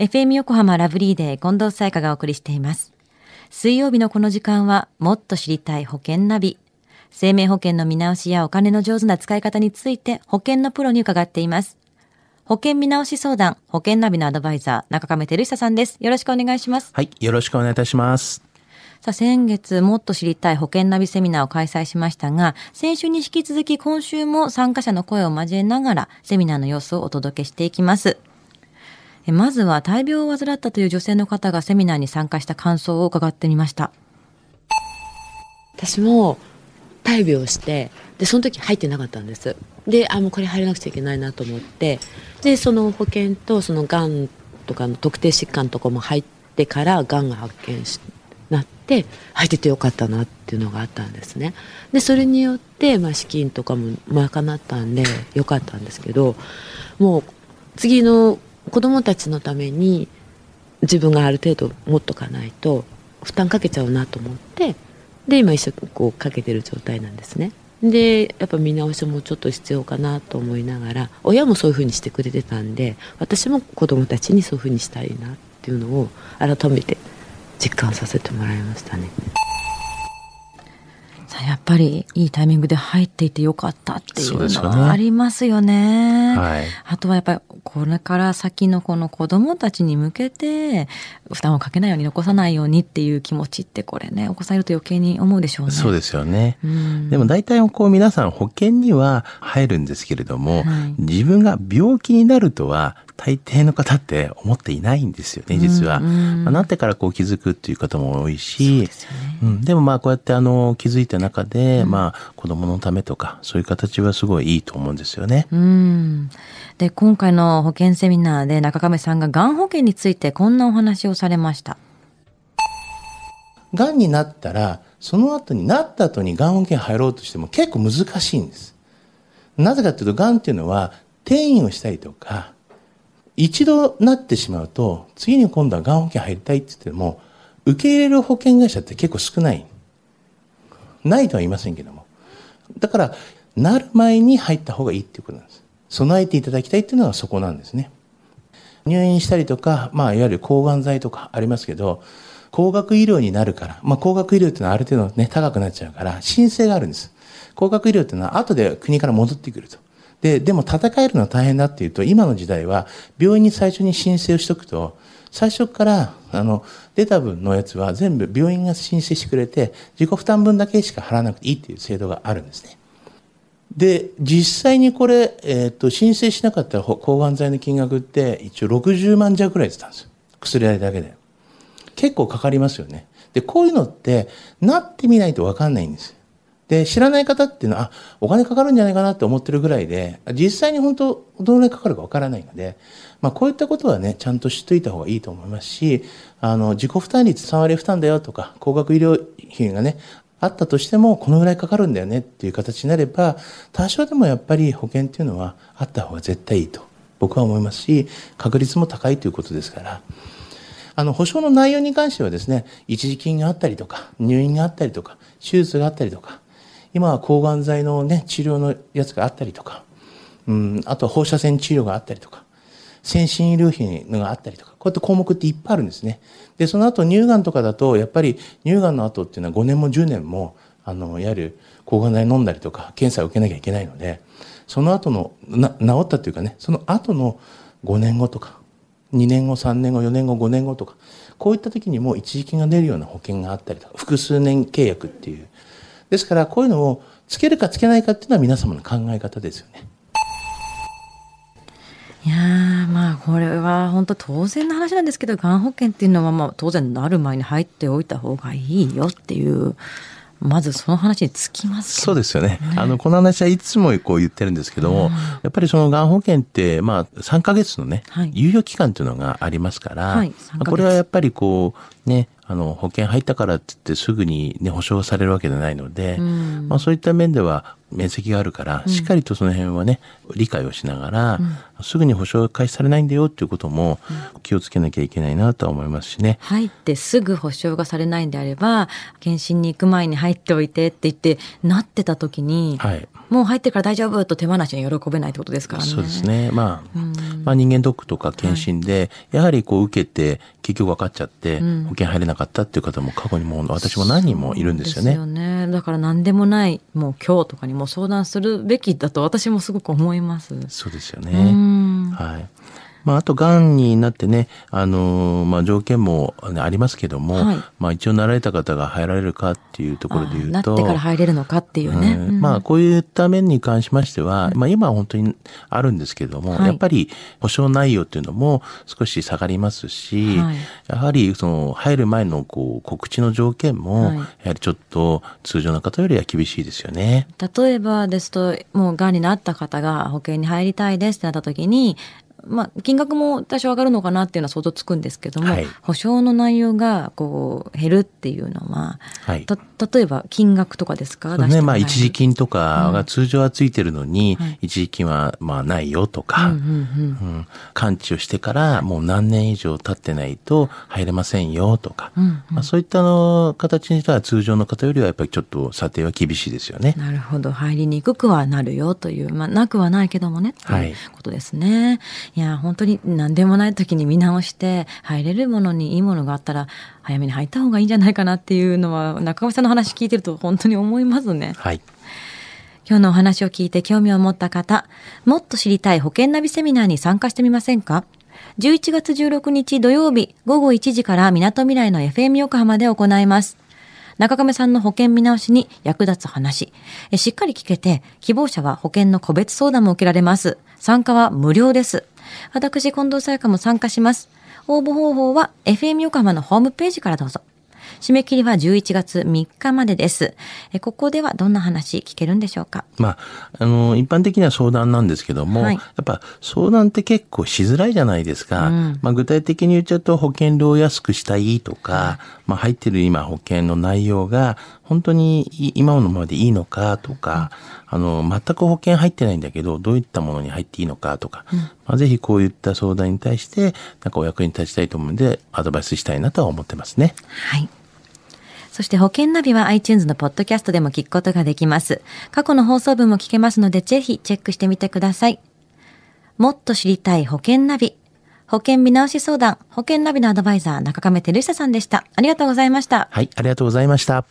FM 横浜ラブリーデー近藤沙耶香がお送りしています。水曜日のこの時間は、もっと知りたい保険ナビ。生命保険の見直しやお金の上手な使い方について保険のプロに伺っています。保険見直し相談、保険ナビのアドバイザー、中亀照久さんです。よろしくお願いします。はい、よろしくお願いいたします。さあ、先月もっと知りたい保険ナビセミナーを開催しましたが、先週に引き続き今週も参加者の声を交えながら、セミナーの様子をお届けしていきます。まずは大病を患ったという女性の方がセミナーに参加した感想を伺ってみました。私も大病して、で、その時入ってなかったんです。で、あ、もうこれ入らなくちゃいけないなと思って、で、その保険とそのがんとかの特定疾患とかも入ってからがんが発見しなって入っててよかったなっていうのがあったんですね。で、それによって、まあ、資金とかも賄ったんでよかったんですけど、もう次の子供たちのために自分がある程度持っとかないと負担かけちゃうなと思ってで今一生こうかけてる状態なんですねでやっぱ見直しもちょっと必要かなと思いながら親もそういうふうにしてくれてたんで私も子供たちにそういうふうにしたいなっていうのを改めて実感させてもらいましたね。やっぱりいいタイミングで入っていてよかったっていうのはありますよね。ねはい、あとはやっぱりこれから先のこの子供たちに向けて負担をかけないように残さないようにっていう気持ちってこれねお子さんいると余計に思うでしょうね。そうですよね。でも大体こう皆さん保険には入るんですけれども、はい、自分が病気になるとは大抵の方って思っていないんですよね、実は。まあ、なってからこう気づくっていう方も多いし、でうん、でもまあこうやってあの気づいた中で、うん、まあ子供のためとか、そういう形はすごいいいと思うんですよね。うん、で、今回の保険セミナーで中亀さんががん保険についてこんなお話をされました。がんになったら、その後になった後にがん保険入ろうとしても結構難しいんです。なぜかというと、がんっていうのは転移をしたりとか、一度なってしまうと、次に今度はがん保険入りたいって言っても、受け入れる保険会社って結構少ない。ないとは言いませんけども。だから、なる前に入った方がいいっていうことなんです。備えていただきたいっていうのはそこなんですね。入院したりとか、まあ、いわゆる抗がん剤とかありますけど、高額医療になるから、まあ、高額医療っていうのはある程度ね、高くなっちゃうから、申請があるんです。高額医療っていうのは後で国から戻ってくると。で、でも戦えるのは大変だっていうと、今の時代は病院に最初に申請をしとくと、最初から、あの、出た分のやつは全部病院が申請してくれて、自己負担分だけしか払わなくていいっていう制度があるんですね。で、実際にこれ、えっ、ー、と、申請しなかったら抗がん剤の金額って一応60万弱ぐらいってたんですよ。薬代だけで。結構かかりますよね。で、こういうのって、なってみないとわかんないんですで、知らない方っていうのは、あ、お金かかるんじゃないかなって思ってるぐらいで、実際に本当、どのぐらいかかるかわからないので、まあ、こういったことはね、ちゃんと知っといた方がいいと思いますし、あの、自己負担率3割負担だよとか、高額医療費がね、あったとしても、このぐらいかかるんだよねっていう形になれば、多少でもやっぱり保険っていうのはあった方が絶対いいと、僕は思いますし、確率も高いということですから、あの、保証の内容に関してはですね、一時金があったりとか、入院があったりとか、手術があったりとか、今は抗がん剤のね、治療のやつがあったりとか、うん、あとは放射線治療があったりとか、先進医療費のがあったりとか、こういった項目っていっぱいあるんですね。で、その後乳がんとかだと、やっぱり乳がんの後っていうのは5年も10年も、あの、いわゆる抗がん剤飲んだりとか、検査を受けなきゃいけないので、その後の、な、治ったっていうかね、その後の5年後とか、2年後、3年後、4年後、5年後とか、こういった時にも一時金が出るような保険があったりとか、複数年契約っていう、ですから、こういうのをつけるかつけないかっていうのは皆様の考え方ですよね。いやまあこれは本当当然の話なんですけどがん保険っていうのはまあ当然なる前に入っておいた方がいいよっていうまずその話につきます、ね、そうですよね。あの、この話はいつもこう言ってるんですけども、うん、やっぱりそのがん保険って、まあ、3ヶ月のね、はい、猶予期間というのがありますから、はい、これはやっぱりこう、ね、あの、保険入ったからって言ってすぐにね、保証されるわけではないので、うん、まあそういった面では面積があるから、しっかりとその辺はね、理解をしながら、うん、すぐに保証開始されないんだよっていうことも気をつけなきゃいけないなとは思いますしね。入ってすぐ保証がされないんであれば、検診に行く前に入っておいてって言って、なってた時に、はいもう入ってから大丈夫と手放しに喜べないってことですからね。そうですね。まあ、まあ人間ドックとか検診で、やはりこう受けて結局分かっちゃって、保険入れなかったっていう方も過去にも私も何人もいるんですよね。よね。だから何でもない、もう今日とかにも相談するべきだと私もすごく思います。そうですよね。はい。まあ、あと、癌になってね、あのー、まあ、条件も、ね、ありますけども、はい、まあ、一応なられた方が入られるかっていうところで言うと。なってから入れるのかっていうね。うん、まあ、こういった面に関しましては、まあ、今は本当にあるんですけども、はい、やっぱり保証内容っていうのも少し下がりますし、はい、やはり、その、入る前の、こう、告知の条件も、やはりちょっと通常の方よりは厳しいですよね。例えばですと、もう癌になった方が保険に入りたいですってなった時に、まあ、金額も多少上がるのかなっていうのは想像つくんですけども、はい、保証の内容がこう減るっていうのは、はい、例えば金額とかですか？そうね、まあ、一時金とかが通常はついてるのに、うん、一時金はまあないよとか、うんうんうん、完治をしてからもう何年以上経ってないと入れませんよとか、うんうん、まあ、そういったの形にしては通常の方よりはやっぱりちょっと査定は厳しいですよね。なるほど。入りにくくはなるよという、まあ、なくはないけどもねということですね。いや、本当に何でもない時に見直して、入れるものにいいものがあったら、早めに入った方がいいんじゃないかなっていうのは、中尾さんの話聞いてると本当に思いますね。はい。今日のお話を聞いて興味を持った方、もっと知りたい保険ナビセミナーに参加してみませんか？11月16日土曜日午後1時から港未来の FM 横浜で行います。中亀さんの保険見直しに役立つ話。しっかり聞けて、希望者は保険の個別相談も受けられます。参加は無料です。私、近藤沙耶香も参加します。応募方法は FM 横浜のホームページからどうぞ。締め切りは11月3日までです。えここではどんな話聞けるんでしょうか？まあ、あの、一般的には相談なんですけども、はい、やっぱ相談って結構しづらいじゃないですか。うん、まあ、具体的に言っちゃうと保険料を安くしたいとか、まあ、入ってる今保険の内容が本当に今のままでいいのかとか、うん、あの、全く保険入ってないんだけど、どういったものに入っていいのかとか、うん、まあ、ぜひこういった相談に対して、なんかお役に立ちたいと思うので、アドバイスしたいなとは思ってますね。はい。そして保険ナビは iTunes のポッドキャストでも聞くことができます。過去の放送分も聞けますので、ぜひチェックしてみてください。もっと知りたい保険ナビ。保険見直し相談、保険ナビのアドバイザー、中亀照久さんでした。ありがとうございました。はい、ありがとうございました。